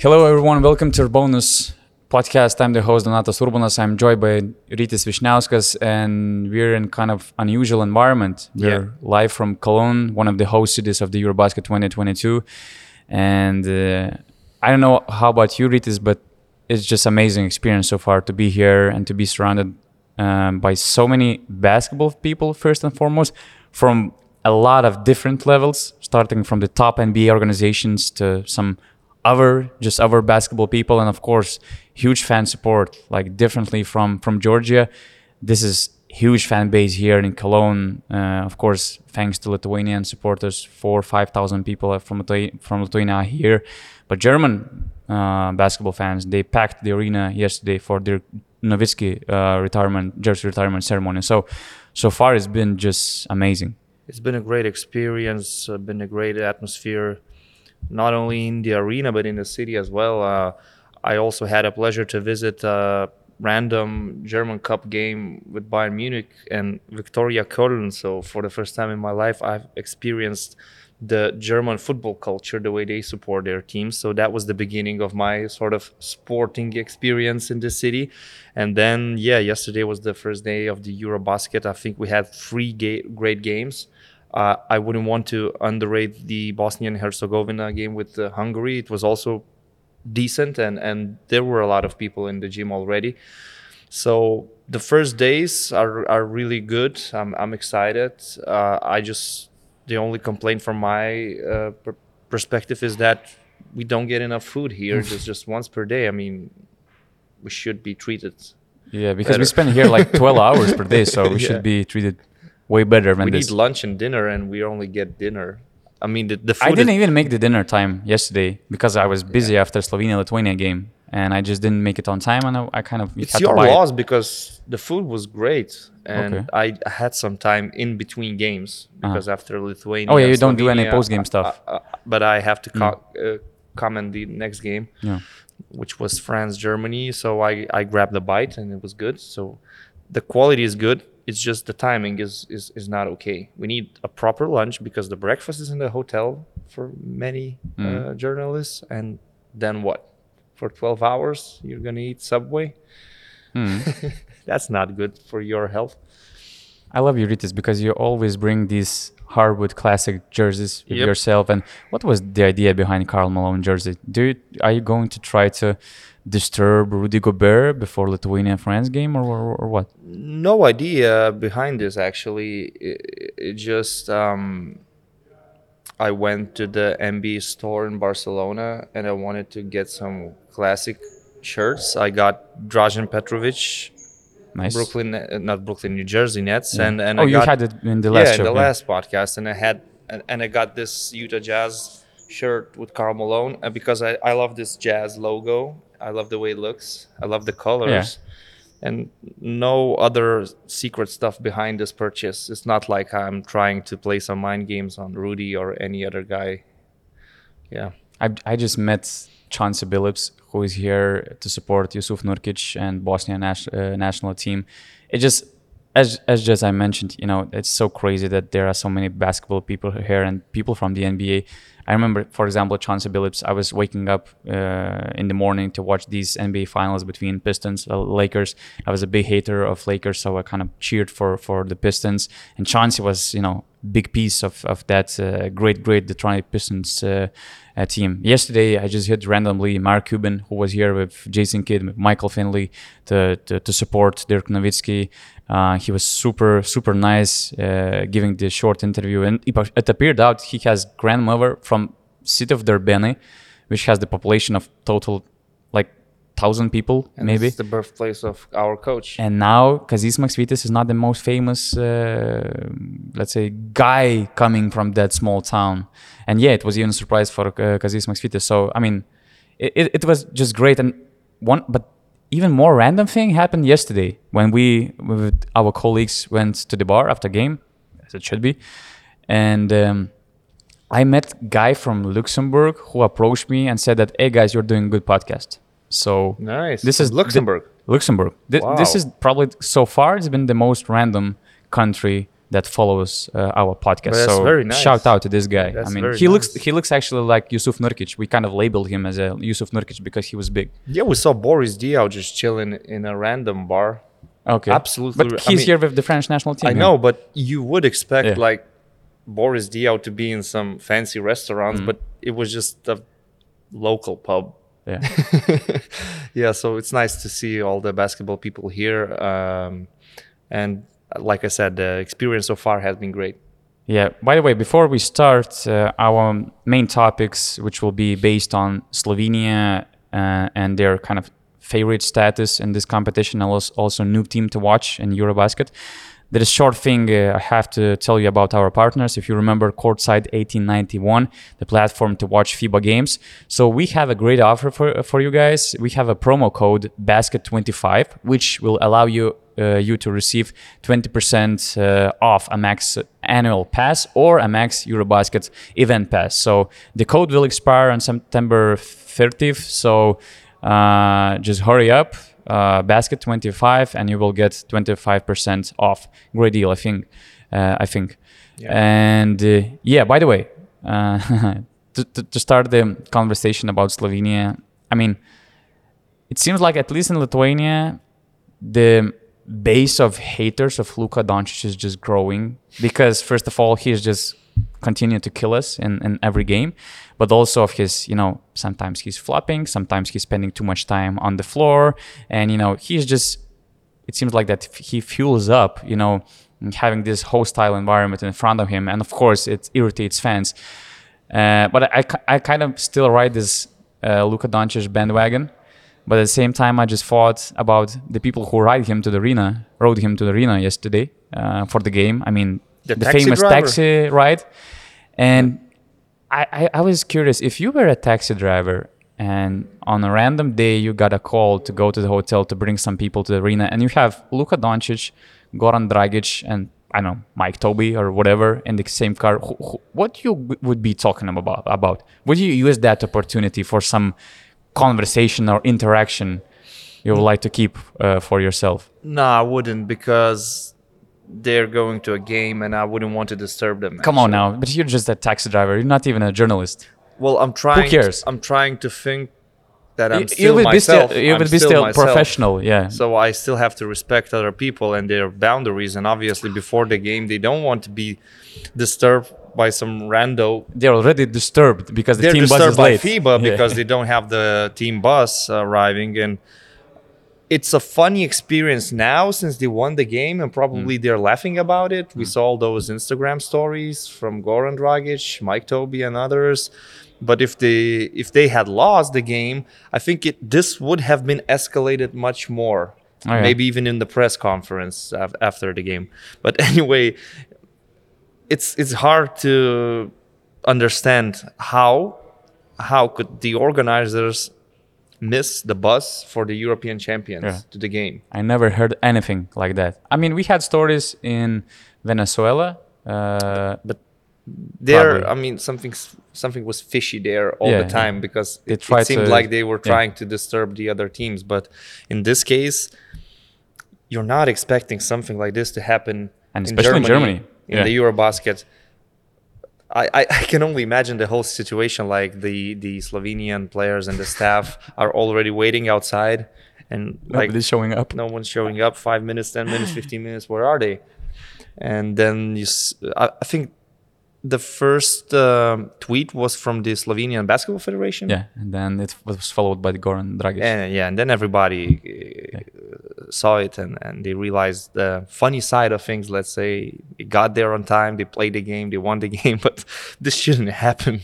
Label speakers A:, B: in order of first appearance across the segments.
A: Hello, everyone. Welcome to our bonus podcast. I'm the host, Donatas Urbonas. I'm joined by Rytis Vysniauskas, and we're in kind of unusual environment. We're
B: Yeah.
A: live from Cologne, one of the host cities of the Eurobasket 2022. And uh, I don't know how about you, Rytis, but it's just amazing experience so far to be here and to be surrounded um, by so many basketball people, first and foremost, from a lot of different levels, starting from the top NBA organizations to some other just other basketball people and of course huge fan support like differently from from georgia. This is huge fan base here in cologne. Uh, of course thanks to lithuanian supporters four five thousand people from from lithuania here. But german uh, basketball fans they packed the arena yesterday for their Nowitzki uh, retirement jersey retirement ceremony. So so far it's been just amazing.
B: It's been a great experience, uh, been a great atmosphere, not only in the arena but in the city as well. Uh, I also had a pleasure to visit a random German Cup game with Bayern Munich and Viktoria Köln. So for the first time in my life, I've experienced the German football culture, the way they support their teams. So that was the beginning of my sort of sporting experience in the city. And then, yeah, yesterday was the first day of the Eurobasket. I think we had three ga- great games. Uh, I wouldn't want to underrate the Bosnia and Herzegovina game with uh, Hungary. It was also decent, and and there were a lot of people in the gym already. So the first days are are really good. I'm I'm excited. Uh, I just the only complaint from my uh, per- perspective is that we don't get enough food here. just just once per day. I mean, we should be treated.
A: yeah because we spend here like 12 hours per day so we
B: Yeah.
A: should be treated way better than
B: We
A: this
B: need lunch and dinner, and we only get dinner. I mean, the, the food
A: I didn't even make the dinner time yesterday because I was busy after Slovenia Lithuania game and I just didn't make it on time and I, I kind of
B: it's your
A: buy it.
B: loss because the food was great and
A: Okay.
B: I had some time in between games because after Lithuania.
A: Oh, yeah, you don't do any post-game
B: uh,
A: stuff. Mm.
B: uh, uh, but I have to co- uh, comment the next game,
A: Yeah.
B: which was France Germany. So I I grabbed the bite and it was good. So the quality is good. It's just the timing is is is not okay. We need a proper lunch because the breakfast is in the hotel for many
A: Mm.
B: uh, journalists, and then what? For twelve hours, you're gonna eat Subway.
A: Hmm.
B: That's not good for your health.
A: I love you, Rytis, because you always bring these hardwood classic jerseys
B: Yep.
A: yourself. And what was the idea behind Karl Malone jersey? Do you, are you going to try to disturb Rudy Gobert before Lithuania France game or, or, or what?
B: No idea behind this actually. It, it just um, I went to the NBA store in Barcelona and I wanted to get some classic shirts. I got Dražen Petrovic,
A: Nice.
B: Brooklyn, uh, not Brooklyn, New Jersey Nets, and and
A: oh,
B: I
A: you
B: got,
A: had it in the last
B: yeah,
A: show.
B: in the
A: yeah.
B: last podcast, and I had and, and I got this Utah Jazz shirt with Karl Malone uh, because I, I love this Jazz logo. I love the way it looks. I love the colors. And no other secret stuff behind this purchase. It's not like I'm trying to play some mind games on Rudy or any other guy. Yeah.
A: I, I just met Chauncey Billups, who is here to support Yusuf Nurkic and Bosnia nas- uh, national team. It just, as as just I mentioned, you know, it's so crazy that there are so many basketball people here and people from the NBA. I remember, for example, Chauncey Billups. I was waking up uh, in the morning to watch these NBA finals between Pistons, uh, Lakers. I was a big hater of Lakers, so I kind of cheered for for the Pistons. And Chauncey was, you know, big piece of of that uh, great, great Detroit Pistons uh, uh, team. Yesterday, I just hit randomly Mark Cuban, who was here with Jason Kidd, Michael Finley, to to, to support Dirk Nowitzki. Uh, he was super super nice, uh, giving the short interview, and it, appeared out he has grandmother from city of Darbėnai, which has the population of total like thousand people
B: And
A: maybe.
B: It's the birthplace of our coach.
A: And now Kazys Maksvytis is not the most famous, uh, let's say, guy coming from that small town. And yeah, it was even a surprise for uh, Kazys Maksvytis. So I mean, it, it, was just great. And one, but even more random thing happened yesterday when we with our colleagues went to the bar after game, as it should be, and. Um, I met guy from Luxembourg who approached me and said that, "Hey guys, you're doing good podcast." So
B: Nice.
A: This is the-
B: Luxembourg.
A: Luxembourg. Th- This is probably so far it's been the most random country that follows uh, our podcast. So
B: very nice.
A: shout out to this guy.
B: That's
A: I mean, he looks he looks actually like Yusuf Nurkic. We kind of labeled him as a Yusuf Nurkic because he was big.
B: Yeah, we saw Boris Diaw just chilling in a random bar.
A: Okay,
B: Absolutely.
A: But
B: I
A: he's
B: mean-
A: here with the French national team.
B: I
A: yeah.
B: know, but you would expect
A: Yeah.
B: like Boris Diaw to be in some fancy restaurants, but it was just a local pub.
A: Yeah.
B: yeah, so it's nice to see all the basketball people here. Um, and like I said, the experience so far has been great.
A: Yeah. By the way, before we start, uh, our main topics, which will be based on Slovenia uh, and their kind of favorite status in this competition, and also new team to watch in Eurobasket. There is short thing uh, I have to tell you about our partners. If you remember Courtside 1891, the platform to watch FIBA games. So we have a great offer for for you guys. We have a promo code Basket25, which will allow you uh, you to receive 20% uh, off a max annual pass or a max Eurobasket event pass. So the code will expire on September 30th. So uh, just hurry up, uh, basket 25, and you will get 25% off. Great deal, I think. Uh, I think. And uh, yeah, by the way, uh, to, to, to start the conversation about Slovenia, I mean, it seems like at least in Lithuania, the base of haters of Luka Doncic is just growing because first of all, he's just continued to kill us in, in every game, but also of his, you know, sometimes he's flopping, sometimes he's spending too much time on the floor, and you know, he's just. It seems like that he fuels up, you know, having this hostile environment in front of him, and of course, it irritates fans. Uh, but I, I, I kind of still ride this uh, Luka Doncic bandwagon. But at the same time, I just thought about the people who ride him to the arena, rode him to the arena yesterday uh, for the game. I mean,
B: The
A: the,
B: taxi
A: famous
B: driver.
A: taxi ride. And I, I, I was curious if you were a taxi driver and on a random day you got a call to go to the hotel to bring some people to the arena and you have Luka Doncic, Goran Dragic, and I don't know, Mike Tobey or whatever in the same car, who, who, what you w- would be talking about, about? Would you use that opportunity for some conversation or interaction you would like to keep uh, for yourself?
B: No, I wouldn't because they're going to a game and I wouldn't want to disturb them.
A: Come on now, but you're just a taxi driver. You're not even a journalist.
B: Well, I'm trying.
A: Who cares?
B: I'm trying to think that I'm
A: You-
B: still
A: you would
B: myself.
A: be still, you
B: I'm
A: would be still
B: myself.
A: professional, yeah.
B: So I still have to respect other people and their boundaries. And obviously, before the game, they don't want to be disturbed by some rando.
A: They're already disturbed because the
B: They're
A: team bus
B: disturbed by
A: late.
B: FIBA
A: Yeah.
B: because they don't have the team bus arriving. And it's a funny experience now since they won the game and probably
A: Mm.
B: they're laughing about it. We saw all those Instagram stories from Goran Dragic, Mike Tobey, and others. But if they if they had lost the game, I think it this would have been escalated much more.
A: Oh, yeah.
B: Maybe even in the press conference after the game. But anyway, it's it's hard to understand how how could the organizers miss the bus for the European champions
A: Yeah.
B: to the game.
A: I never heard anything like that. I mean, we had stories in Venezuela. Uh,
B: But there,
A: Probably.
B: I mean, something something was fishy there all
A: Yeah,
B: the time because it, it seemed
A: to-
B: like they were
A: yeah.
B: trying to disturb the other teams. But in this case, you're not expecting something like this to happen,
A: And especially in Germany.
B: in
A: Yeah.
B: the Eurobasket. I, I, can only imagine the whole situation. Like the the Slovenian players and the staff are already waiting outside, and like
A: nobody's showing up.
B: no one's showing up five minutes ten minutes 15 minutes where are they and then you I think the first um, tweet was from the slovenian basketball federation.
A: Yeah, and then it was followed by the Goran Dragic.
B: and yeah and then everybody uh, saw it and, and they realized the funny side of things. Let's say they got there on time they played the game they won the game but this shouldn't happen.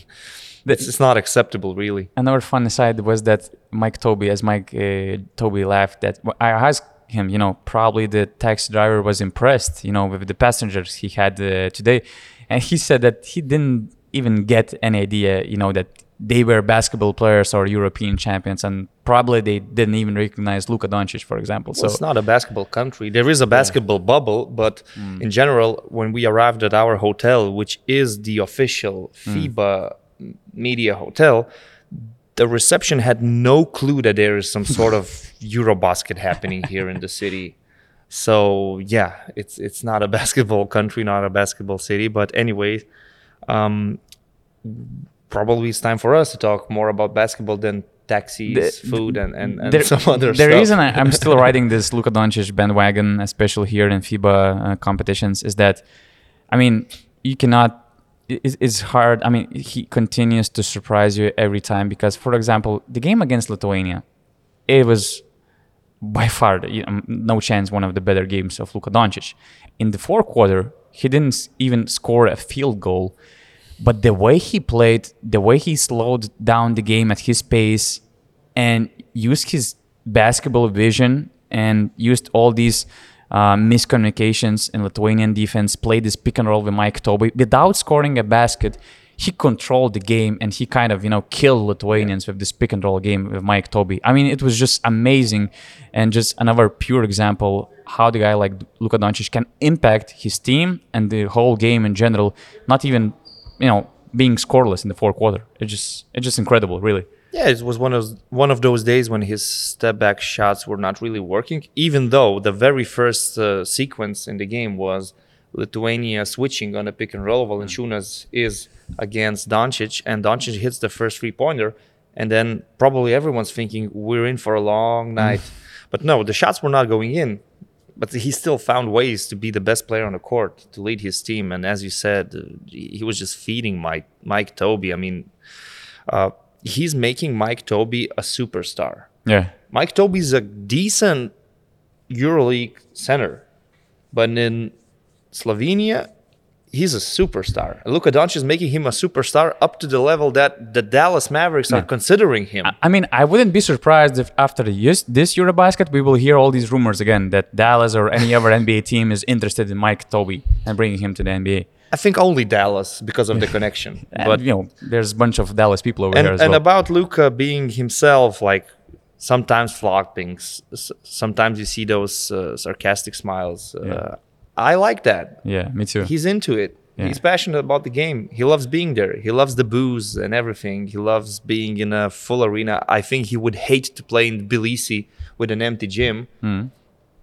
B: It's, it's not acceptable really.
A: Another funny side was that Mike Tobey, as Mike uh, Tobey laughed, that I asked him, you know, probably the taxi driver was impressed, you know, with the passengers he had uh, today, and he said that he didn't even get any idea, you know, that they were basketball players or European champions, and probably they didn't even recognize Luka Doncic, for example.
B: Well,
A: so
B: it's not a basketball country. There is a basketball bubble, but
A: Mm.
B: in general, when we arrived at our hotel, which is the official
A: Mm.
B: FIBA media hotel, the reception had no clue that there is some sort of Eurobasket happening here in the city. So yeah, it's it's not a basketball country, not a basketball city. But anyway, um, probably it's time for us to talk more about basketball than taxis,
A: The-
B: food, and and, and
A: There-
B: some other
A: the
B: stuff.
A: The reason I, I'm still riding this Luka Doncic bandwagon, especially here in FIBA uh, competitions, is that, I mean, you cannot. it- It's hard. I mean, he continues to surprise you every time because, for example, the game against Lithuania, it was by far no chance one of the better games of Luka Doncic. In the fourth quarter, he didn't even score a field goal, but the way he played, the way he slowed down the game at his pace, and used his basketball vision and used all these uh, miscommunications in Lithuanian defense, played this pick and roll with Mike Tobey without scoring a basket. He controlled the game and he kind of, you know, killed Lithuanians with this pick and roll game with Mike Tobey. I mean, it was just amazing and just another pure example how the guy like Luka Doncic can impact his team and the whole game in general, not even, you know, being scoreless in the fourth quarter. It's just it's just incredible, really.
B: Yeah, it was one of one of those days when his step back shots were not really working. Even though the very first uh, sequence in the game was Lithuania switching on a pick and roll, Valančiūnas is against Doncic, and Doncic hits the first three pointer, and then probably everyone's thinking we're in for a long night. but no, the shots were not going in. But he still found ways to be the best player on the court to lead his team, and as you said, he was just feeding Mike Mike Tobey. I mean, uh, he's making Mike Tobey a superstar.
A: Yeah.
B: Mike Tobey's a decent EuroLeague center, but in Slovenia, he's a superstar. Luka Doncic is making him a superstar up to the level that the Dallas Mavericks are considering him.
A: I mean, I wouldn't be surprised if after this Eurobasket, we will hear all these rumors again that Dallas or any other NBA team is interested in Mike Tobey and bringing him to the NBA.
B: I think only Dallas because of the connection.
A: And,
B: but
A: you know, there's a bunch of Dallas people over
B: and,
A: here
B: and
A: well.
B: about Luka being himself, like sometimes flopping, sometimes you see those uh, sarcastic smiles. Uh,
A: Yeah.
B: I like that.
A: yeah, me too.
B: He's into it.
A: Yeah.
B: He's passionate about the game. He loves being there. He loves the boos and everything. He loves being in a full arena. I think he would hate to play in Tbilisi with an empty gym.
A: Mm.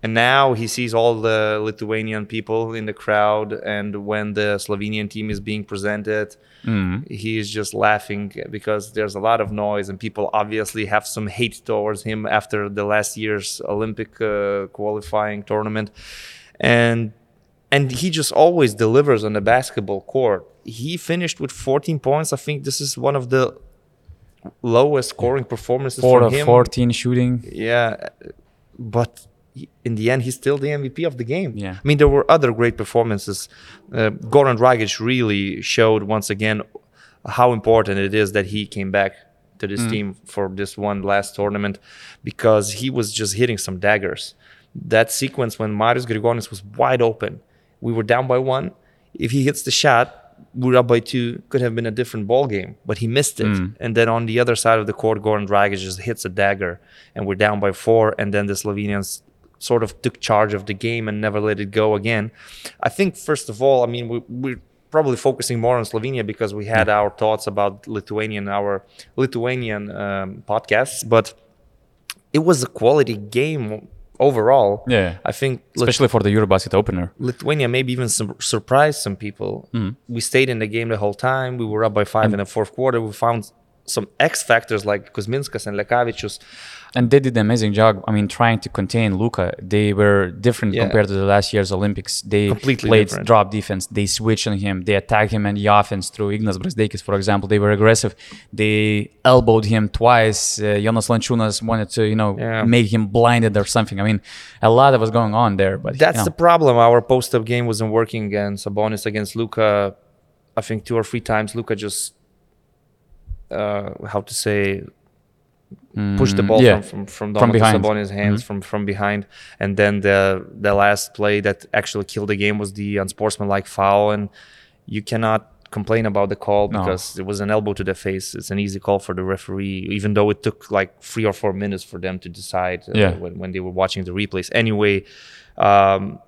B: And now he sees all the Lithuanian people in the crowd. And when the Slovenian team is being presented,
A: Mm.
B: he is just laughing because there's a lot of noise and people obviously have some hate towards him after the last year's Olympic uh, qualifying tournament. And and he just always delivers on the basketball court. He finished with 14 points. I think this is one of the lowest scoring performances
A: Four
B: from
A: of
B: him.
A: 14 shooting.
B: Yeah, but in the end, he's still the MVP of the game.
A: Yeah.
B: I mean, there were other great performances. Uh, Goran Dragic really showed once again how important it is that he came back to this team for this one last tournament because he was just hitting some daggers. That sequence when Marius Grigonis was wide open, we were down by one. If he hits the shot, we're up by two. Could have been a different ball game, but he missed it. And then on the other side of the court, Goran Dragic just hits a dagger, and we're down by four. And then the Slovenians sort of took charge of the game and never let it go again. I think first of all, I mean, we, we're probably focusing more on Slovenia because we had our thoughts about Lithuanian, our Lithuanian um, podcasts, but it was a quality game overall.
A: Yeah.
B: I think Lit-
A: Especially for the Eurobasket opener.
B: Lithuania maybe even sur- surprised some people. Mm-hmm. We stayed in the game the whole time. We were up by five in the fourth quarter. We found some X factors like Kuzminskas and Lekavicius.
A: And they did an amazing job. I mean, trying to contain Luka. They were different
B: Yeah.
A: compared to the last year's Olympics. They
B: Completely
A: played
B: different.
A: drop defense. They switched on him. They attacked him in the offense through Ignas Brazdeikis, for example. They were aggressive. They elbowed him twice. Uh, Jonas Valančiūnas wanted to, you know,
B: Yeah.
A: make him blinded or something. I mean, a lot of was going on there. But
B: That's
A: you know,
B: the problem. Our post up game wasn't working, and Sabonis against Luka, I think two or three times, Luka just, uh, how to say, pushed the ball
A: Mm, yeah.
B: from from from,
A: From.
B: Sabonis' hands from from behind, and then the the last play that actually killed the game was the unsportsmanlike foul, and you cannot complain about the call
A: No.
B: because it was an elbow to the face. It's an easy call for the referee, even though it took like three or four minutes for them to decide uh,
A: Yeah.
B: when, when they were watching the replays. Anyway, um,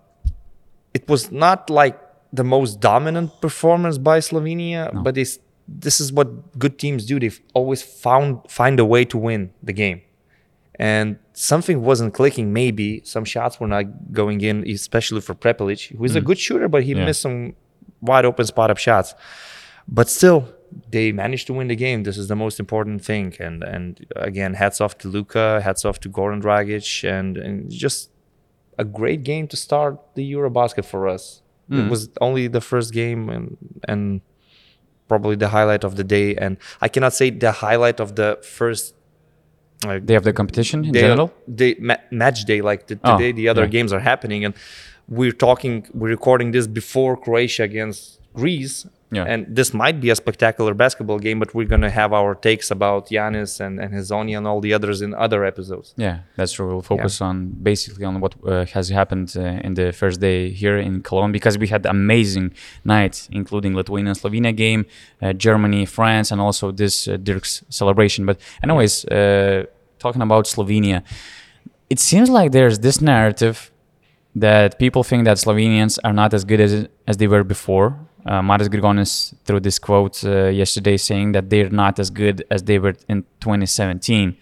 B: it was not like the most dominant performance by Slovenia, but it's, this is what good teams do. They've always found find a way to win the game, and something wasn't clicking. Maybe some shots were not going in, especially for Prepelic, who is a good shooter, but he
A: Mm. Yeah.
B: missed some wide open spot up shots. But still, they managed to win the game. This is the most important thing. And and again, hats off to Luka, hats off to Goran Dragic, and and just a great game to start the Eurobasket for us.
A: Mm.
B: It was only the first game and and probably the highlight of the day. And I cannot say the highlight of the first like,
A: They have the competition in
B: day,
A: general.
B: day ma- match day like the,
A: Oh,
B: today the other
A: yeah.
B: games are happening and we're talking we're recording this before croatia against greece
A: Yeah.
B: and this might be a spectacular basketball game but we're going to have our takes about Giannis and, and Hazonia and all the others in other episodes
A: Yeah, that's true. We'll focus on basically on what uh, has happened uh, in the first day here in Cologne because we had amazing nights, including Lithuania Slovenia game, uh, Germany, France, and also this uh, Dirk's celebration. But anyways, uh, talking about Slovenia, it seems like there's this narrative that people think that Slovenians are not as good as as they were before. Uh, Marius Grigonis threw this quote uh, yesterday saying that they're not as good as they were in 2017.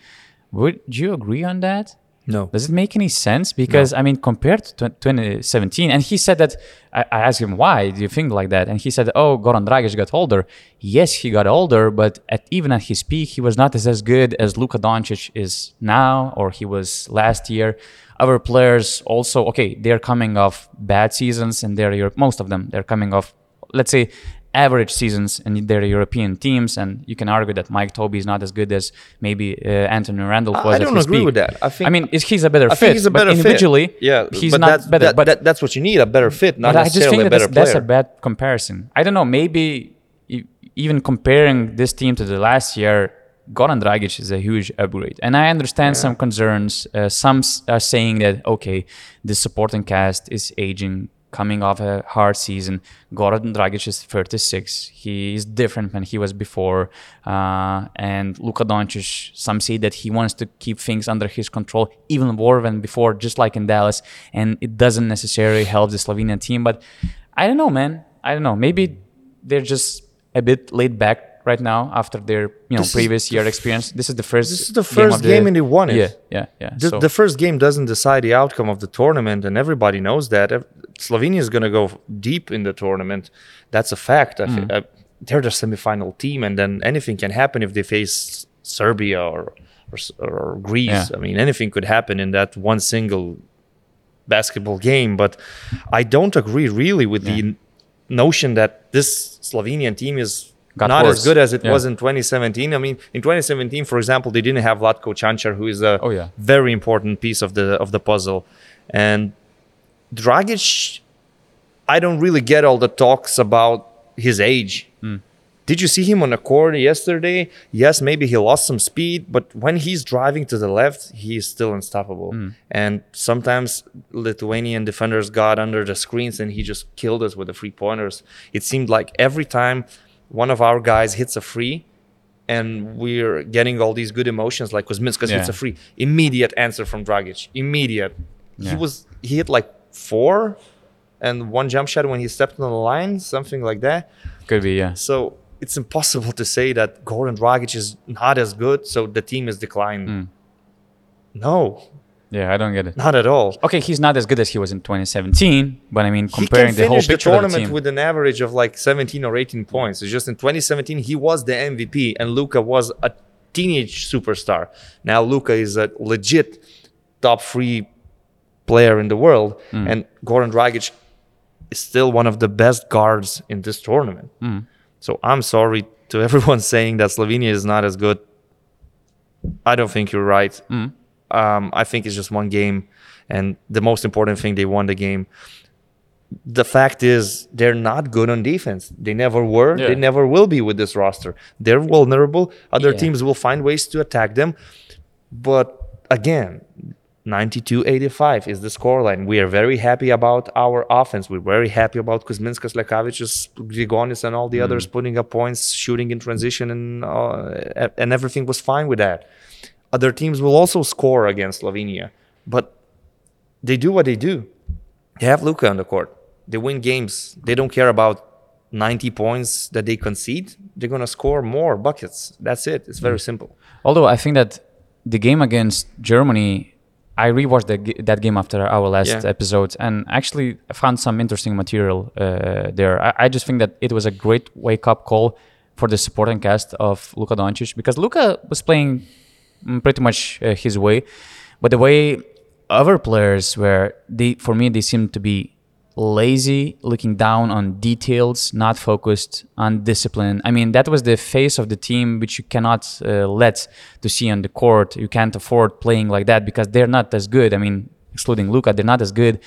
A: Would you agree on that?
B: no
A: Does it make any sense? Because I mean, compared to 2017, and he said that I, I asked him why do you think like that, and he said, "Oh, Goran Dragic got older. Yes, he got older, but at, even at his peak, he was not as, as good as Luka Doncic is now, or he was last year. Other players also, okay, they're coming off bad seasons, and they're most of them they're coming off, let's say." Average seasons in their European teams, and you can argue that Mike Toby is not as good as maybe uh, Anthony Randolph was.
B: I don't agree
A: peak.
B: with that. I think-
A: I mean, is he's a better
B: I
A: fit.
B: think he's a
A: but
B: better
A: individually,
B: fit. Yeah,
A: he's
B: but
A: not
B: that's,
A: better.
B: that-
A: but
B: that- that's what you need a better fit, not
A: but I just think
B: a
A: that
B: better
A: that's, that's a bad comparison. I don't know. Maybe even comparing this team to the last year, Goran Dragic is a huge upgrade, and I understand some concerns. Uh, some s- are saying that okay, the supporting cast is aging, coming off a hard season. Goran Dragic is 36. He is different than he was before, uh, and Luka Doncic. Some say that he wants to keep things under his control even more than before, just like in Dallas, and it doesn't necessarily help the Slovenian team. But I don't know, man. I don't know. Maybe they're just a bit laid back right now after their you know
B: This
A: previous year experience. This is the first.
B: This is the
A: game
B: first
A: of
B: game and they won it.
A: Yeah, yeah, yeah.
B: The,
A: so,
B: the first game doesn't decide the outcome of the tournament, and everybody knows that. Slovenia is going to go deep in the tournament. That's a fact.
A: Mm.
B: thi- uh, they're the semifinal team, and then anything can happen if they face Serbia or or, or Greece.
A: Yeah.
B: I mean, anything could happen in that one single basketball game. But I don't agree really with the notion that this Slovenian team is
A: Got
B: not
A: worse.
B: as good as it
A: Yeah.
B: was in 2017. I mean, in 2017, for example, they didn't have Vlatko Čančar, who is a
A: Oh, yeah.
B: very important piece of the of the puzzle. And Dragic, I don't really get all the talks about his age.
A: Hmm.
B: Did you see him on a court yesterday? Yes, maybe he lost some speed, but when he's driving to the left, he is still unstoppable.
A: Hmm.
B: And sometimes Lithuanian defenders got under the screens and he just killed us with the free pointers. It seemed like every time one of our guys hits a free, and we're getting all these good emotions like Kuzminskas hits a free, immediate answer from Dragic, immediate. He was he hit like four and one jump shot when he stepped on the line, something like that.
A: could be yeah.
B: So it's impossible to say that Goran Dragic is not as good, so the team is declining.
A: Hmm.
B: No,
A: Yeah, I don't get it.
B: not at all.
A: Okay, he's not as good as he was in 2017, but I mean, comparing the whole
B: finish the
A: picture of the
B: tournament
A: team.
B: with an average of like 17 or 18 points. It's just in 2017 he was the MVP and Luka was a teenage superstar. Now Luka is a legit top three player in the world,
A: Hmm.
B: and Goran Dragic is still one of the best guards in this tournament.
A: Hmm.
B: So I'm sorry to everyone saying that Slovenia is not as good. I don't think you're right.
A: Hmm.
B: Um, I think it's just one game, and the most important thing they won the game. The fact is, they're not good on defense. They never were.
A: Yeah.
B: They never will be with this roster. They're vulnerable. Other
A: Yeah.
B: teams will find ways to attack them. But again, 92 85 is the scoreline. We are very happy about our offense. We're very happy about Kuzminskas, Lekavicius, Grigonis, and all the others putting up points, shooting in transition, and, uh, and everything was fine with that. Other teams will also score against Slovenia, but they do what they do. They have Luka on the court. They win games. They don't care about 90 points that they concede. They're going to score more buckets. That's it. It's very simple.
A: Although I think that the game against Germany I rewatched that, that game after our last
B: Yeah.
A: episode and actually found some interesting material uh, there. I, I just think that it was a great wake up call for the supporting cast of Luka Doncic because Luka was playing pretty much uh, his way, but the way other players were, they for me they seemed to be lazy, looking down on details, not focused on discipline. I mean, that was the face of the team which you cannot uh, let to see on the court. You can't afford playing like that because they're not as good. I mean, excluding Luka, they're not as good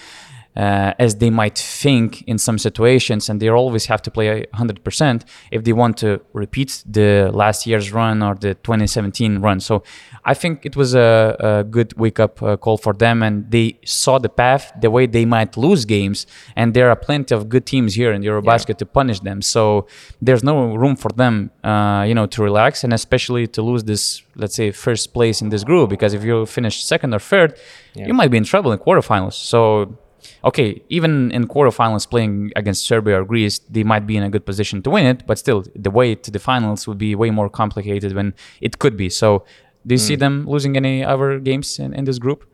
A: uh, as they might think in some situations, and they always have to play 100% if they want to repeat the last year's run or the 2017 run. So I think it was a, a good wake up uh, call for them, and they saw the path, the way they might lose games, and there are plenty of good teams here in Eurobasket to punish them. So there's no room for them, uh, you know, to relax, and especially to lose this, let's say, first place in this group, because if you finish second or third, you might be in trouble in quarterfinals. So okay, even in quarterfinals playing against Serbia or Greece, they might be in a good position to win it, but still, the way to the finals would be way more complicated when it could be. So, do you see them losing any other games in, in this group?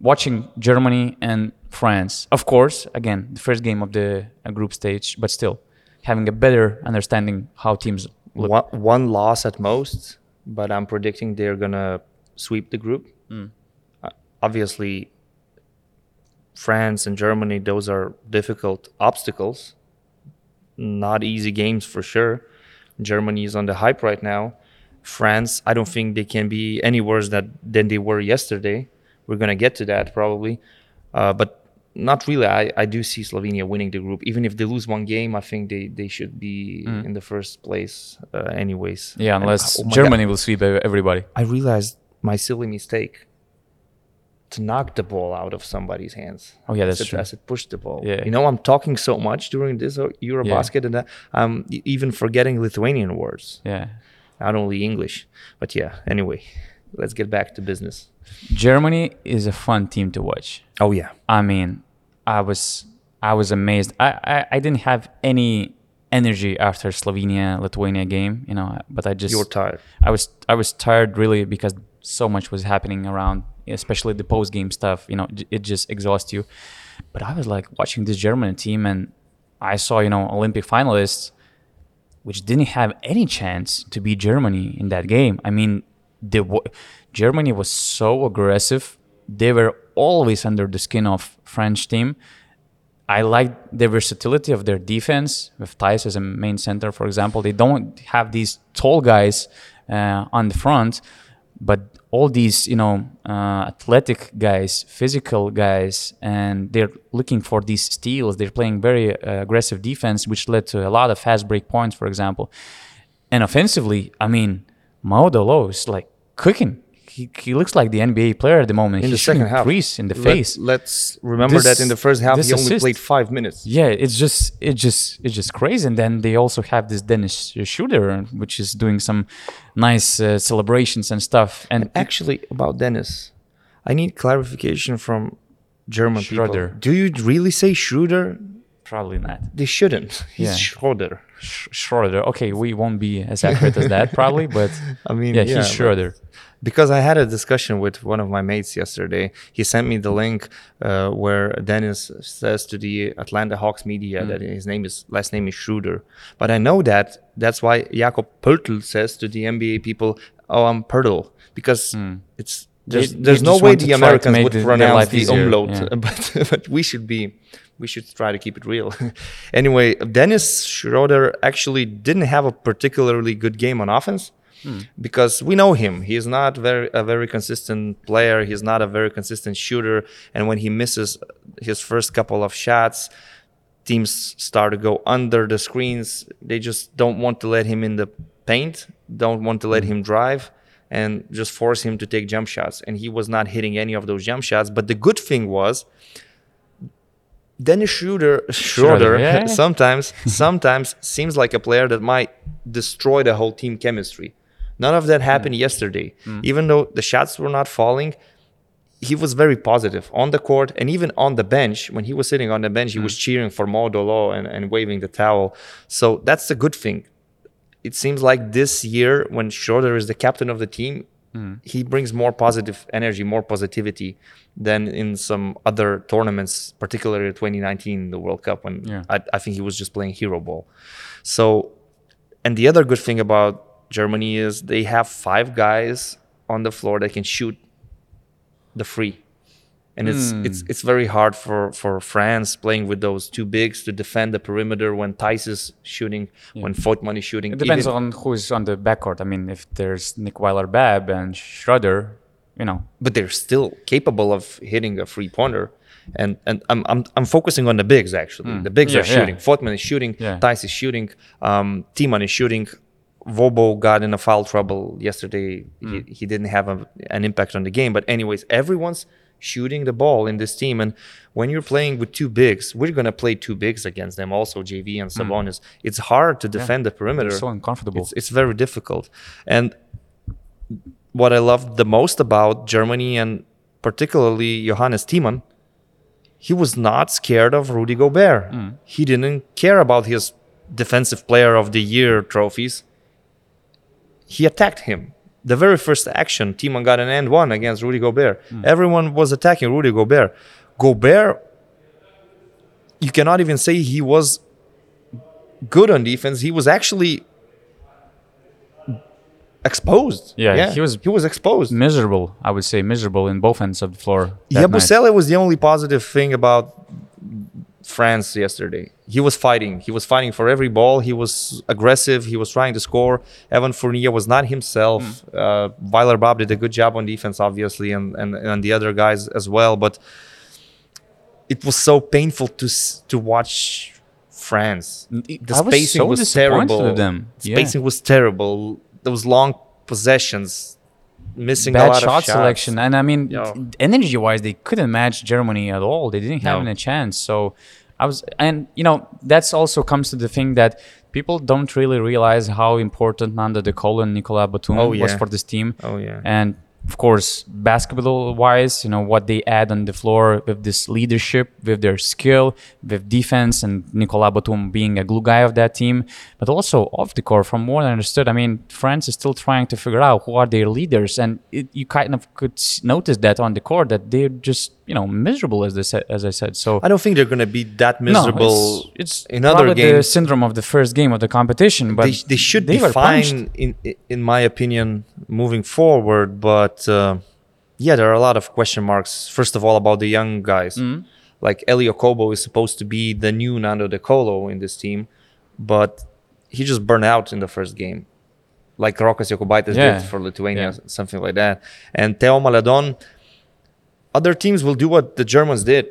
A: Watching Germany and France, of course, again, the first game of the uh, group stage, but still having a better understanding how teams look.
B: One, one loss at most, but I'm predicting they're gonna sweep the group.
A: Hmm.
B: Uh, obviously, France and Germany; those are difficult obstacles. Not easy games for sure. Germany is on the hype right now. France, I don't think they can be any worse that, than they were yesterday. We're gonna get to that probably, uh, but not really. I, I do see Slovenia winning the group. Even if they lose one game, I think they, they should be in the first place, uh, anyways.
A: Yeah,
B: And,
A: unless
B: oh my God,
A: Germany will sweep everybody.
B: I realized my silly mistake to knock the ball out of somebody's hands.
A: Oh, yeah,
B: I
A: that's
B: said,
A: true.
B: I said push the ball.
A: Yeah.
B: You know, I'm talking so much during this uh, Eurobasket and uh, I'm even forgetting Lithuanian words,
A: Yeah.
B: not only English. But yeah, anyway, let's get back to business.
A: Germany is a fun team to watch.
B: Oh, yeah.
A: I mean, I was I was amazed. I, I, I didn't have any energy after Slovenia Lithuania game, you know, but I just
B: You're tired.
A: I was I was tired really because so much was happening around, especially the post game stuff. You know, it just exhausts you. But I was like watching this German team, and I saw you know Olympic finalists, which didn't have any chance to beat Germany in that game. I mean, the Germany was so aggressive. They were always under the skin of French team. I like the versatility of their defense with Theis as a main center, for example. They don't have these tall guys uh, on the front, but all these, you know, uh, athletic guys, physical guys, and they're looking for these steals. They're playing very uh, aggressive defense, which led to a lot of fast break points, for example. And offensively, I mean, Maodo Lo is like cooking. He, he looks like the NBA player at the moment.
B: In
A: He's
B: the second half.
A: in the
B: Let-
A: face.
B: let's remember
A: This-
B: that in the first half, he only
A: assist.
B: played five minutes.
A: Yeah, it's just it just it's just crazy. And then they also have this Dennis Schroeder, which is doing some nice uh, celebrations and stuff. And
B: Actually, about Dennis, I need clarification from German
A: Schroeder.
B: people. Do you really say Schroeder?
A: Probably not
B: They shouldn't. He's
A: Yeah.
B: Schroeder.
A: Sch- Schroeder. Okay, we won't be as accurate as that probably, but
B: I mean,
A: yeah,
B: yeah,
A: he's Schroeder.
B: Because I had a discussion with one of my mates yesterday. He sent me the link uh, where Dennis says to the Atlanta Hawks media that his name is last name is Schroeder. But I know that that's why Jakob Pöltl says to the NBA people, "Oh, I'm Pörtl," because it's there's,
A: They-
B: there's
A: they
B: no way the Americans would pronounce the umlaut,
A: yeah.
B: but but we should be we should try to keep it real. anyway, Dennis Schroeder actually didn't have a particularly good game on offense hmm. because we know him. he's not very a very consistent player. He's not a very consistent shooter, and when he misses his first couple of shots, teams start to go under the screens. They just don't want to let him in the paint, don't want to let hmm. him drive, and just force him to take jump shots. And he was not hitting any of those jump shots. But the good thing was, Dennis Schroeder, Schroeder
A: yeah,
B: sometimes sometimes seems like a player that might destroy the whole team chemistry. None of that happened mm. yesterday. Mm. Even though the shots were not falling, he was very positive on the court and even on the bench. When he was sitting on the bench, he was mm. cheering for Maodo Lo and, and waving the towel. So that's a good thing. It seems like this year, when Schroeder is the captain of the team, Mm. he brings more positive energy, more positivity than in some other tournaments, particularly 2019, the World Cup, when
A: Yeah.
B: I, I think he was just playing hero ball. So, and the other good thing about Germany is they have five guys on the floor that can shoot the free. And it's it's it's very hard for, for France playing with those two bigs to defend the perimeter when Theis is shooting, when Voigtmann is shooting.
A: It depends
B: even-
A: on who's on the backcourt. I mean, if there's Nick Weiler-Babb and Schroeder, you know,
B: but they're still capable of hitting a free pointer. And and I'm I'm, I'm focusing on the bigs actually. The bigs
A: Hmm. Yeah,
B: are
A: yeah.
B: shooting. Voigtmann is shooting.
A: Yeah.
B: Theis is shooting. Um, is shooting. Vobo got in a foul trouble yesterday.
A: Hmm.
B: He, he didn't have a, an impact on the game. But anyways, everyone's shooting the ball in this team. And when you're playing with two bigs, we're gonna play two bigs against them. Also, JV and Sabonis. It's hard to defend the perimeter.
A: Hmm. so uncomfortable.
B: It's, it's very difficult. And what I loved the most about Germany and particularly Johannes Thiemann, he was not scared of Rudy Gobert. He didn't care about his defensive player of the year trophies. He attacked him. The very first action, Thiemann got an end one against Rudy Gobert. Hmm. Everyone was attacking Rudy Gobert. Gobert, you cannot even say he was good on defense. He was actually exposed.
A: Yeah, yeah, he was-
B: he was exposed.
A: miserable, I would say, miserable in both ends of the floor. that night.
B: Was the only positive thing about France yesterday. He was fighting. He was fighting for every ball. He was aggressive. He was trying to score. Evan Fournier was not himself.
A: Hmm.
B: Uh, Weiler-Babb did a good job on defense, obviously, and, and, and the other guys as well. But it was so painful to to watch France. The
A: I was
B: spacing
A: so
B: was, terrible.
A: them. Yeah.
B: Spacing was terrible. Those long possessions, missing a
A: bad
B: lot
A: shot
B: of shots.
A: selection. And I mean,
B: Yeah.
A: energy wise, they couldn't match Germany at all. They didn't have
B: No.
A: any chance. So I was, and you know, that's also comes to the thing that people don't really realize how important Nando De Colo and Nicolas Batum
B: Oh,
A: was for this team.
B: Oh yeah.
A: And of course, basketball wise, you know, what they add on the floor with this leadership, with their skill, with defense, and Nicolas Batum being a glue guy of that team. But also off the court, from what I understood, I mean, France is still trying to figure out who are their leaders. And it, you kind of could notice that on the court that they're just, you know, miserable, as, they said, as I said. So
B: I don't think they're going to be that
A: no,
B: miserable
A: it's, it's
B: in other
A: probably the syndrome of the first game of the competition. But
B: They, they should be
A: were punished.
B: fine, in in my opinion, moving forward. But uh, yeah, there are a lot of question marks. First of all, about the young guys,
A: Mm-hmm.
B: like Elie Okobo is supposed to be the new Nando De Colo in this team, but he just burned out in the first game, like Rokas Jokubaitis
A: Yeah.
B: did for Lithuania,
A: Yeah.
B: something like that. And Teo Maledon, other teams will do what the Germans did.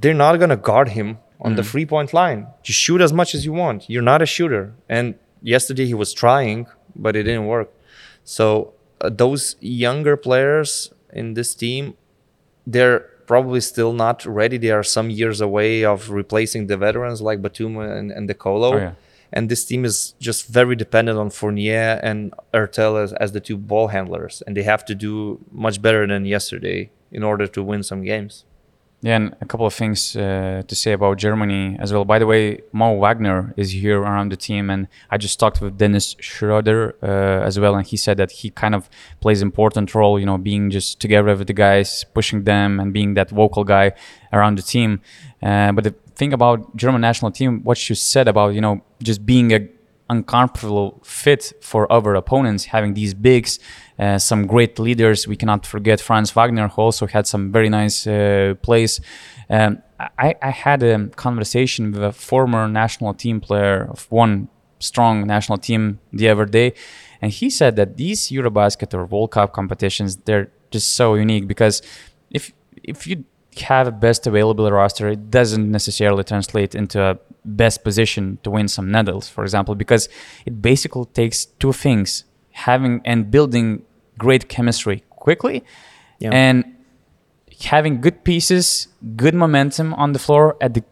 B: They're not going to guard him on the
A: Mm.
B: three point line. Just shoot as much as you want. You're not a shooter. And yesterday he was trying, but it didn't work. So uh, those younger players in this team, they're probably still not ready. They are some years away of replacing the veterans like Batum and, and De Colo.
A: Oh, yeah.
B: And this team is just very dependent on Fournier and Heurtel as, as the two ball handlers. And they have to do much better than yesterday in order to win some games.
A: Yeah, and a couple of things uh, to say about Germany as well. By the way, Mo Wagner is here around the team, and I just talked with Dennis Schroeder uh, as well, and he said that he kind of plays important role, you know, being just together with the guys, pushing them, and being that vocal guy around the team. Uh, but the thing about German national team, what you said about, you know, just being a uncomfortable fit for other opponents, having these bigs, uh, some great leaders. We cannot forget Franz Wagner, who also had some very nice uh, plays. Um, I, I had a conversation with a former national team player of one strong national team the other day, and he said that these Eurobasket or World Cup competitions, they're just so unique because if if you have a best available roster, it doesn't necessarily translate into a best position to win some medals, for example, because it basically takes two things having and building great chemistry quickly
B: Yeah.
A: and having good pieces, good momentum on the floor at the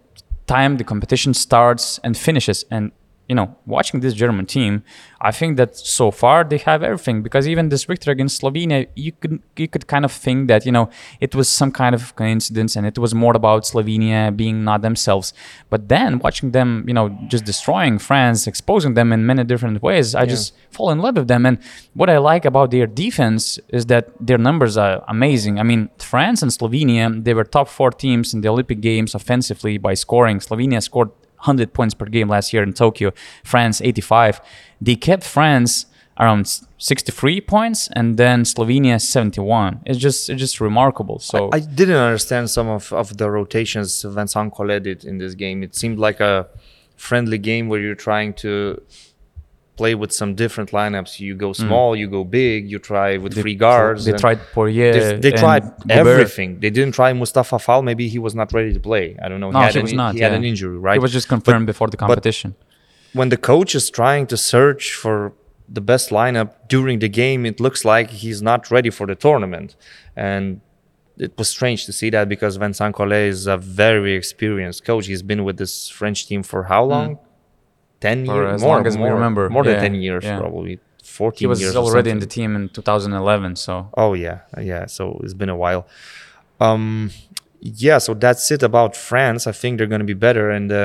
A: time the competition starts and finishes. And you know, watching this German team, I think that so far they have everything because even this victory against Slovenia, you could you could kind of think that you know it was some kind of coincidence and it was more about Slovenia being not themselves. But then watching them, you know, just destroying France, exposing them in many different ways, I just fall in love with them. And what I like about their defense is that their numbers are amazing. I mean, France and Slovenia, they were top four teams in the Olympic Games offensively by scoring. Slovenia scored 100 points per game last year in Tokyo, France 85. They kept France around 63 points and then Slovenia 71. It's just it's just remarkable. So
B: I, I didn't understand some of, of the rotations Vincent Collet did in this game. It seemed like a friendly game where you're trying to play with some different lineups. You go hmm. small, you go big, you try with three guards.
A: they tried Poirier.
B: They, they tried
A: Gobert.
B: everything. They didn't try Moustapha Fall. Maybe he was not ready to play. I don't know.
A: No,
B: he had,
A: he
B: an,
A: was not,
B: he had an injury, right?
A: It was just confirmed before the competition.
B: when the coach is trying to search for the best lineup during the game, it looks like he's not ready for the tournament. And it was strange to see that because Vincent Collet is a very experienced coach. He's been with this French team for how hmm. long? 10
A: Hmm.
B: Years?
A: as
B: more,
A: long as we remember.
B: More than
A: Yeah,
B: 10 years,
A: yeah.
B: probably. 14
A: he was
B: years.
A: already in the team in 2011. So
B: Oh yeah, yeah. So it's been a while. Um, yeah. So that's it about France. I think they're going to be better. And the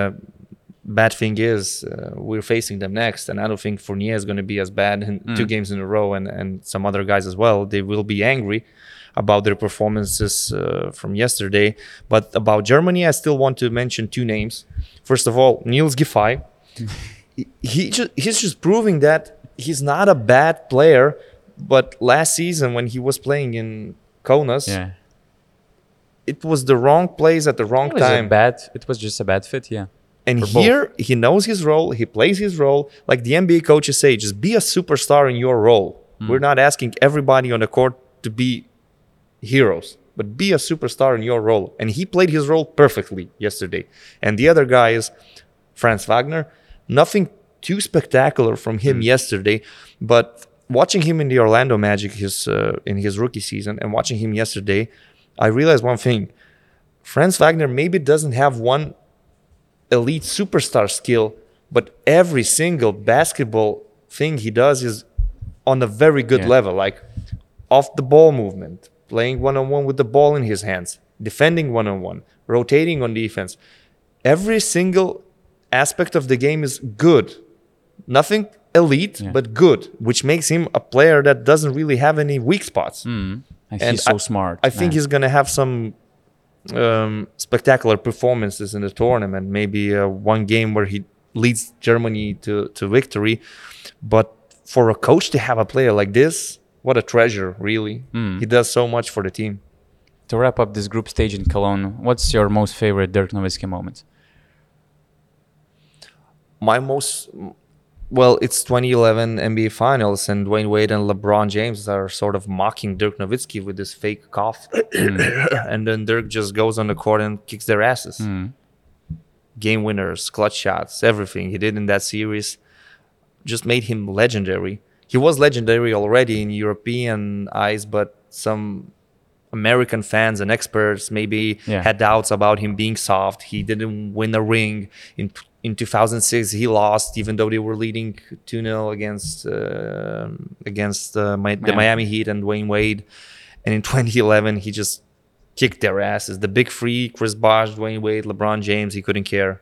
B: bad thing is, uh, we're facing them next, and I don't think Fournier is going to be as bad in two games in a row, and and some other guys as well. They will be angry about their performances uh, from yesterday. But about Germany, I still want to mention two names. First of all, Niels Giffey. He, just, he's just proving that he's not a bad player. But last season, when he was playing in Kaunas,
A: yeah,
B: it was the wrong place at the wrong
A: it
B: time.
A: bad. It was just a bad fit. Yeah.
B: and
A: for both.
B: here, he knows his role. He plays his role. Like the NBA coaches say, just be a superstar in your role.
A: Hmm.
B: We're not asking everybody on the court to be heroes, but be a superstar in your role. And he played his role perfectly yesterday. And the other guy is Franz Wagner. Nothing too spectacular from him yesterday, but watching him in the Orlando Magic his uh, in his rookie season and watching him yesterday, I realized one thing. Franz Wagner maybe doesn't have one elite superstar skill, but every single basketball thing he does is on a very good
A: Yeah.
B: level, like off the ball movement, playing one on one with the ball in his hands, defending one on one, rotating on defense. Every single aspect of the game is good. Nothing elite,
A: Yeah.
B: but good, which makes him a player that doesn't really have any weak spots.
A: And,
B: And
A: he's so
B: I-
A: smart.
B: I think
A: man.
B: he's gonna have some um, spectacular performances in the tournament. Maybe uh, one game where he leads Germany to to victory. But for a coach to have a player like this, what a treasure! Really,
A: Hmm.
B: he does so much for the team.
A: To wrap up this group stage in Cologne, what's your most favorite Dirk Nowitzki moment?
B: My most well, it's 2011 NBA Finals, and Dwyane Wade and LeBron James are sort of mocking Dirk Nowitzki with this fake cough, mm. and then Dirk just goes on the court and kicks their asses. Hmm. Game winners, clutch shots, everything he did in that series just made him legendary. He was legendary already in European eyes, but some American fans and experts maybe
A: Yeah.
B: had doubts about him being soft. He didn't win a ring in in 2006. He lost, even though they were leading 2-0 against uh, against uh, my, the
A: Miami.
B: Miami Heat and Dwyane Wade. And in 2011, he just kicked their asses. The big three: Chris Bosh, Dwyane Wade, LeBron James. He couldn't care.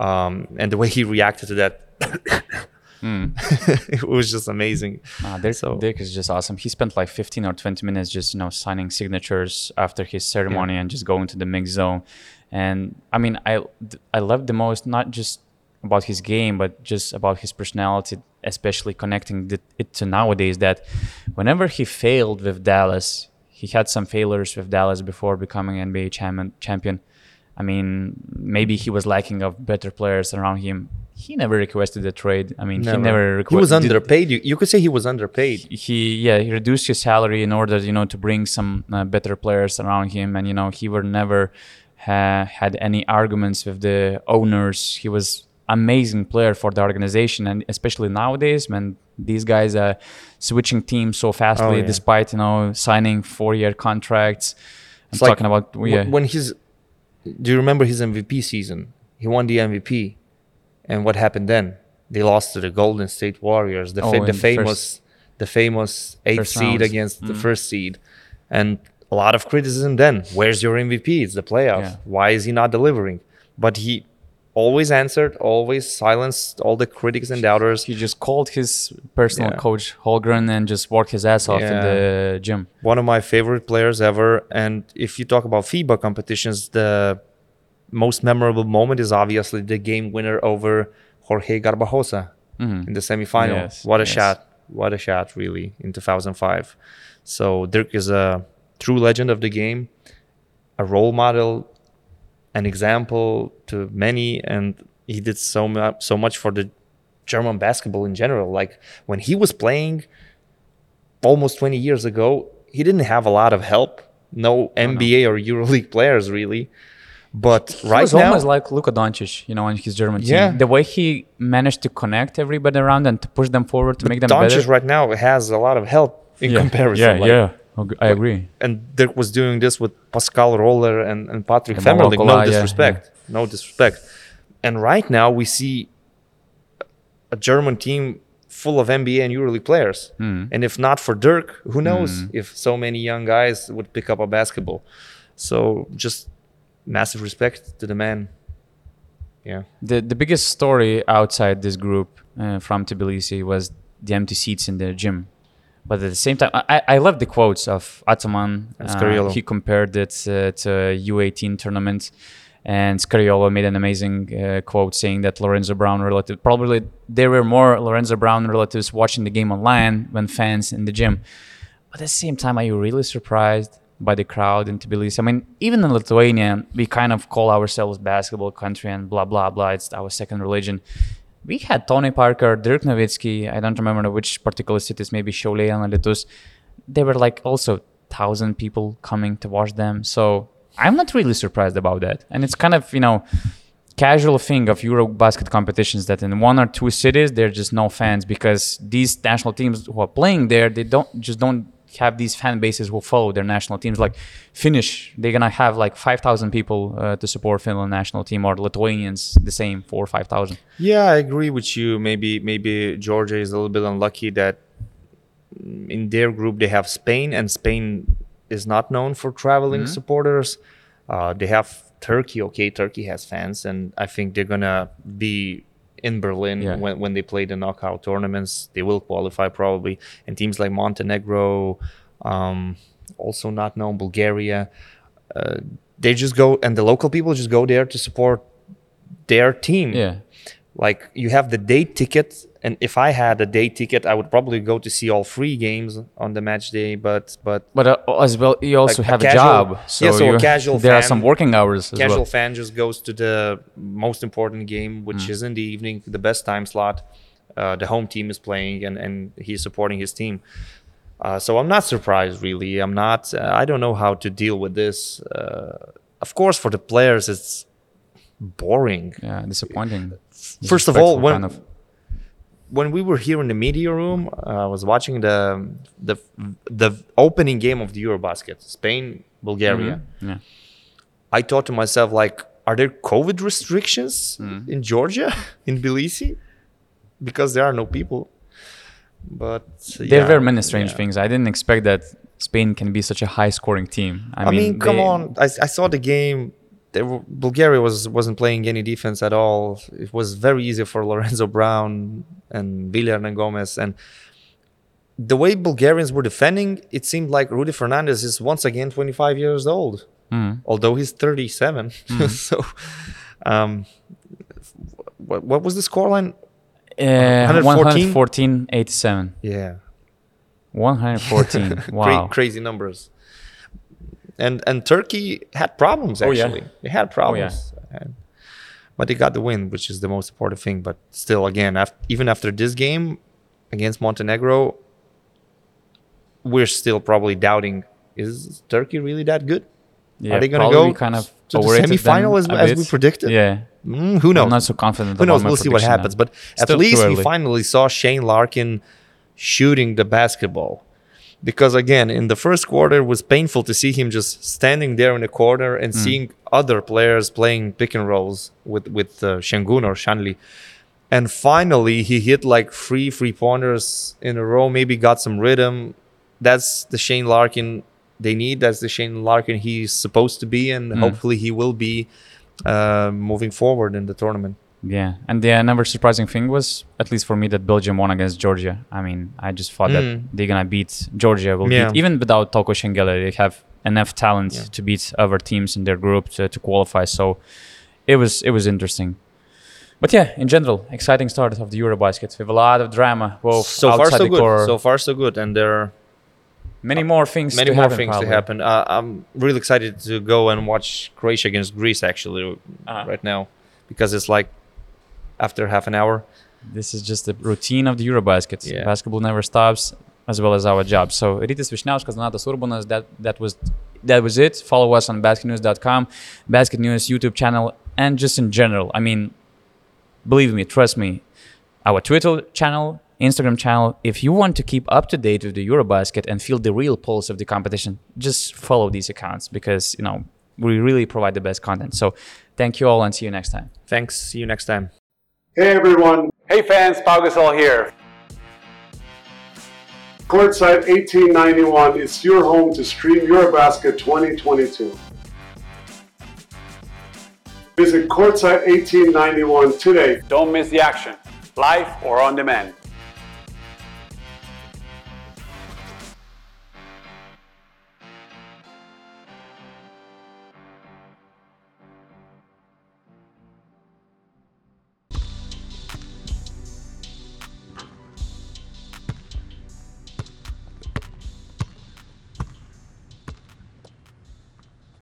B: Um, and the way he reacted to that, it was just amazing.
A: Uh, Dirk,
B: So-
A: Dirk is just awesome. He spent like 15 or 20 minutes just you know signing signatures after his ceremony and just going to the mix zone. And I mean, I I love the most not just about his game, but just about his personality, especially connecting the, it to nowadays. That whenever he failed with Dallas, he had some failures with Dallas before becoming NBA. Champion. I mean, maybe he was lacking of better players around him. He never requested a trade. I mean, he never
B: He was
A: requested.
B: underpaid. You, you could say he was underpaid.
A: he yeah he reduced his salary in order you know to bring some uh, better players around him and you know he were never ha- had any arguments with the owners he was amazing player for the organization and especially nowadays when these guys are switching teams so fastly
B: Oh, yeah.
A: despite you know signing four year contracts i'm
B: It's like
A: talking about yeah
B: When his, do you remember his MVP season? He won the MVP. And what happened then? They lost to the Golden State Warriors, the,
A: Oh,
B: fa-
A: in
B: the
A: the
B: famous, the famous eighth
A: First
B: seed
A: rounds.
B: against the mm-hmm. first seed, and a lot of criticism. Then, where's your MVP? It's the playoffs.
A: Yeah.
B: Why is he not delivering? But he always answered, always silenced all the critics and doubters.
A: He just called his personal
B: Yeah.
A: coach Holgren and just worked his ass off in the gym.
B: one of my favorite players ever. And if you talk about FIBA competitions, the most memorable moment is obviously the game winner over Jorge Garbajosa in the semifinal.
A: Mm-hmm. Yes,
B: what a
A: yes.
B: shot! What a shot, really, in 2005. So Dirk is a true legend of the game, a role model, an example to many, and he did so much, so much for the German basketball in general. Like when he was playing, almost 20 years ago, he didn't have a lot of help. No NBA or EuroLeague players really. But
A: He
B: right
A: was
B: now,
A: almost like Luka Doncic, you know, on his German team.
B: Yeah.
A: The way he managed to connect everybody around and to push them forward to make them
B: Doncic
A: better.
B: right now has a lot of help in
A: yeah.
B: comparison.
A: Yeah,
B: like-
A: yeah. I agree.
B: And Dirk was doing this with Pascal Roller and, and Patrick
A: And. Molokola,
B: No
A: yeah,
B: disrespect. No disrespect. And right now we see a German team full of NBA and EuroLeague players.
A: Hmm.
B: And if not for Dirk, who knows if so many young guys would pick up a basketball. So just massive respect to the man. Yeah.
A: The the biggest story outside this group uh, from Tbilisi was the empty seats in the gym. But at the same time, I, I love the quotes of Ataman. Uh, he compared it uh, to a U18 tournament. And Scariolo made an amazing uh, quote saying that Lorenzo Brown relative probably there were more Lorenzo Brown relatives watching the game online than fans in the gym. But at the same time, are you really surprised by the crowd in Tbilisi? I mean, even in Lithuania, we kind of call ourselves basketball country and blah blah blah. It's our second religion. We had Tony Parker, Dirk Nowitzki. I don't remember which particular cities, maybe Šiauliai and Alytus. They were like also thousand people coming to watch them. So I'm not really surprised about that. And it's kind of you know casual thing of Euro basket competitions that in one or two cities there are just no fans because these national teams who are playing there they don't just don't have these fan bases who follow their national teams like Finnish they're gonna have like 5,000 people uh, to support Finland national team or Lithuanians the same four or 5,000
B: Yeah, I agree with you. Maybe maybe Georgia is a little bit unlucky that in their group they have Spain, and Spain is not known for traveling
A: Mm-hmm.
B: supporters. Uh, they have Turkey. Okay, Turkey has fans, and I think they're gonna be in Berlin
A: Yeah.
B: when, when they play the knockout tournaments. They will qualify probably, and teams like Montenegro, um, also not known Bulgaria. Uh, they just go, and the local people just go there to support their team
A: yeah
B: like you have the day ticket and if i had a day ticket i would probably go to see all three games on the match day but but
A: but uh, as well you also
B: Like
A: have a,
B: casual-
A: job so,
B: yeah, so a casual
A: there are some working hours as
B: casual
A: well.
B: fan just goes to the most important game which
A: Mm.
B: is in the evening the best time slot uh, the home team is playing and and he's supporting his team. Uh, so i'm not surprised really. I'm not uh, i don't know how to deal with this. Uh, of course for the players it's boring
A: yeah disappointing
B: First of all, when
A: kind of.
B: when we were here in the media room, uh, I was watching the the the opening game of the EuroBasket, Spain Bulgaria.
A: Mhm. yeah
B: I thought to myself, like, are there COVID restrictions
A: Mm.
B: in Georgia, in Tbilisi, because there are no people. But
A: there were many strange
B: yeah.
A: things. I didn't expect that Spain can be such a high scoring team. I,
B: I, mean, come
A: they-
B: on! I, I saw the game. They were, Bulgaria was wasn't playing any defense at all. It was very easy for Lorenzo Brown and Villar and Gomez, and the way Bulgarians were defending, it seemed like Rudy Fernandez is once again 25 years old,
A: Mm.
B: although he's 37.
A: Mm-hmm.
B: so, um, what, what was the scoreline?
A: Uh,
B: 114?
A: 114, 87.
B: Yeah,
A: 114.
B: Cra-
A: wow.
B: crazy numbers. And and Turkey had problems
A: Oh, yeah.
B: actually. They had problems. And- but they got the win, which is the most important thing. But still, again, af- even after this game against Montenegro, we're still probably doubting: Is Turkey really that good?
A: Yeah,
B: Are they going to go
A: kind of
B: to the semifinal as, as we predicted?
A: Yeah.
B: Mm, who knows?
A: I'm not so confident.
B: Who knows? We'll see what
A: prediction now.
B: happens. But at
A: Still too
B: least we finally saw Shane Larkin shooting the basketball. Because again in the first quarter it was painful to see him just standing there in the corner and seeing other players playing pick and rolls with with uh, Şengün or Şanlı and finally he hit like three three pointers in a row maybe got some rhythm. That's the Shane Larkin they need. That's the Shane Larkin he's supposed to be and hopefully he will be uh, moving forward in the tournament
A: Yeah, and the another surprising thing was, at least for me, that Belgium won against Georgia. I mean, I just thought that
B: Mm.
A: they're gonna beat Georgia. Will
B: Yeah.
A: beat even without Toko Shengelia, they have enough talent
B: Yeah.
A: to beat other teams in their group to, to qualify. So it was it was interesting. But yeah, in general, exciting start of the Eurobasket with a lot of drama. Both
B: so far so good so far so good and there are
A: many more things.
B: many
A: to
B: more
A: happen,
B: things to
A: probably.
B: happen. Uh, I'm really excited to go and watch Croatia against Greece actually
A: Uh-huh.
B: right now because it's like after half an hour.
A: This is just the routine of the Eurobasket.
B: Yeah.
A: Basketball never stops, as well as our job. So Rytis Vysniauskas, Donatas Urbonas, that that was that was it. Follow us on basketnews.com, Basket News YouTube channel, and just in general. I mean, believe me, trust me, our Twitter channel, Instagram channel. If you want to keep up to date with the Eurobasket and feel the real pulse of the competition, just follow these accounts because you know we really provide the best content. So thank you all and see you next time.
B: Thanks. See you next time.
C: Hey everyone,
D: Hey fans, Pau Gasol here.
C: Courtside 1891 is your home to stream Eurobasket 2022. Visit Courtside 1891 today
D: Don't miss the action, live or on demand.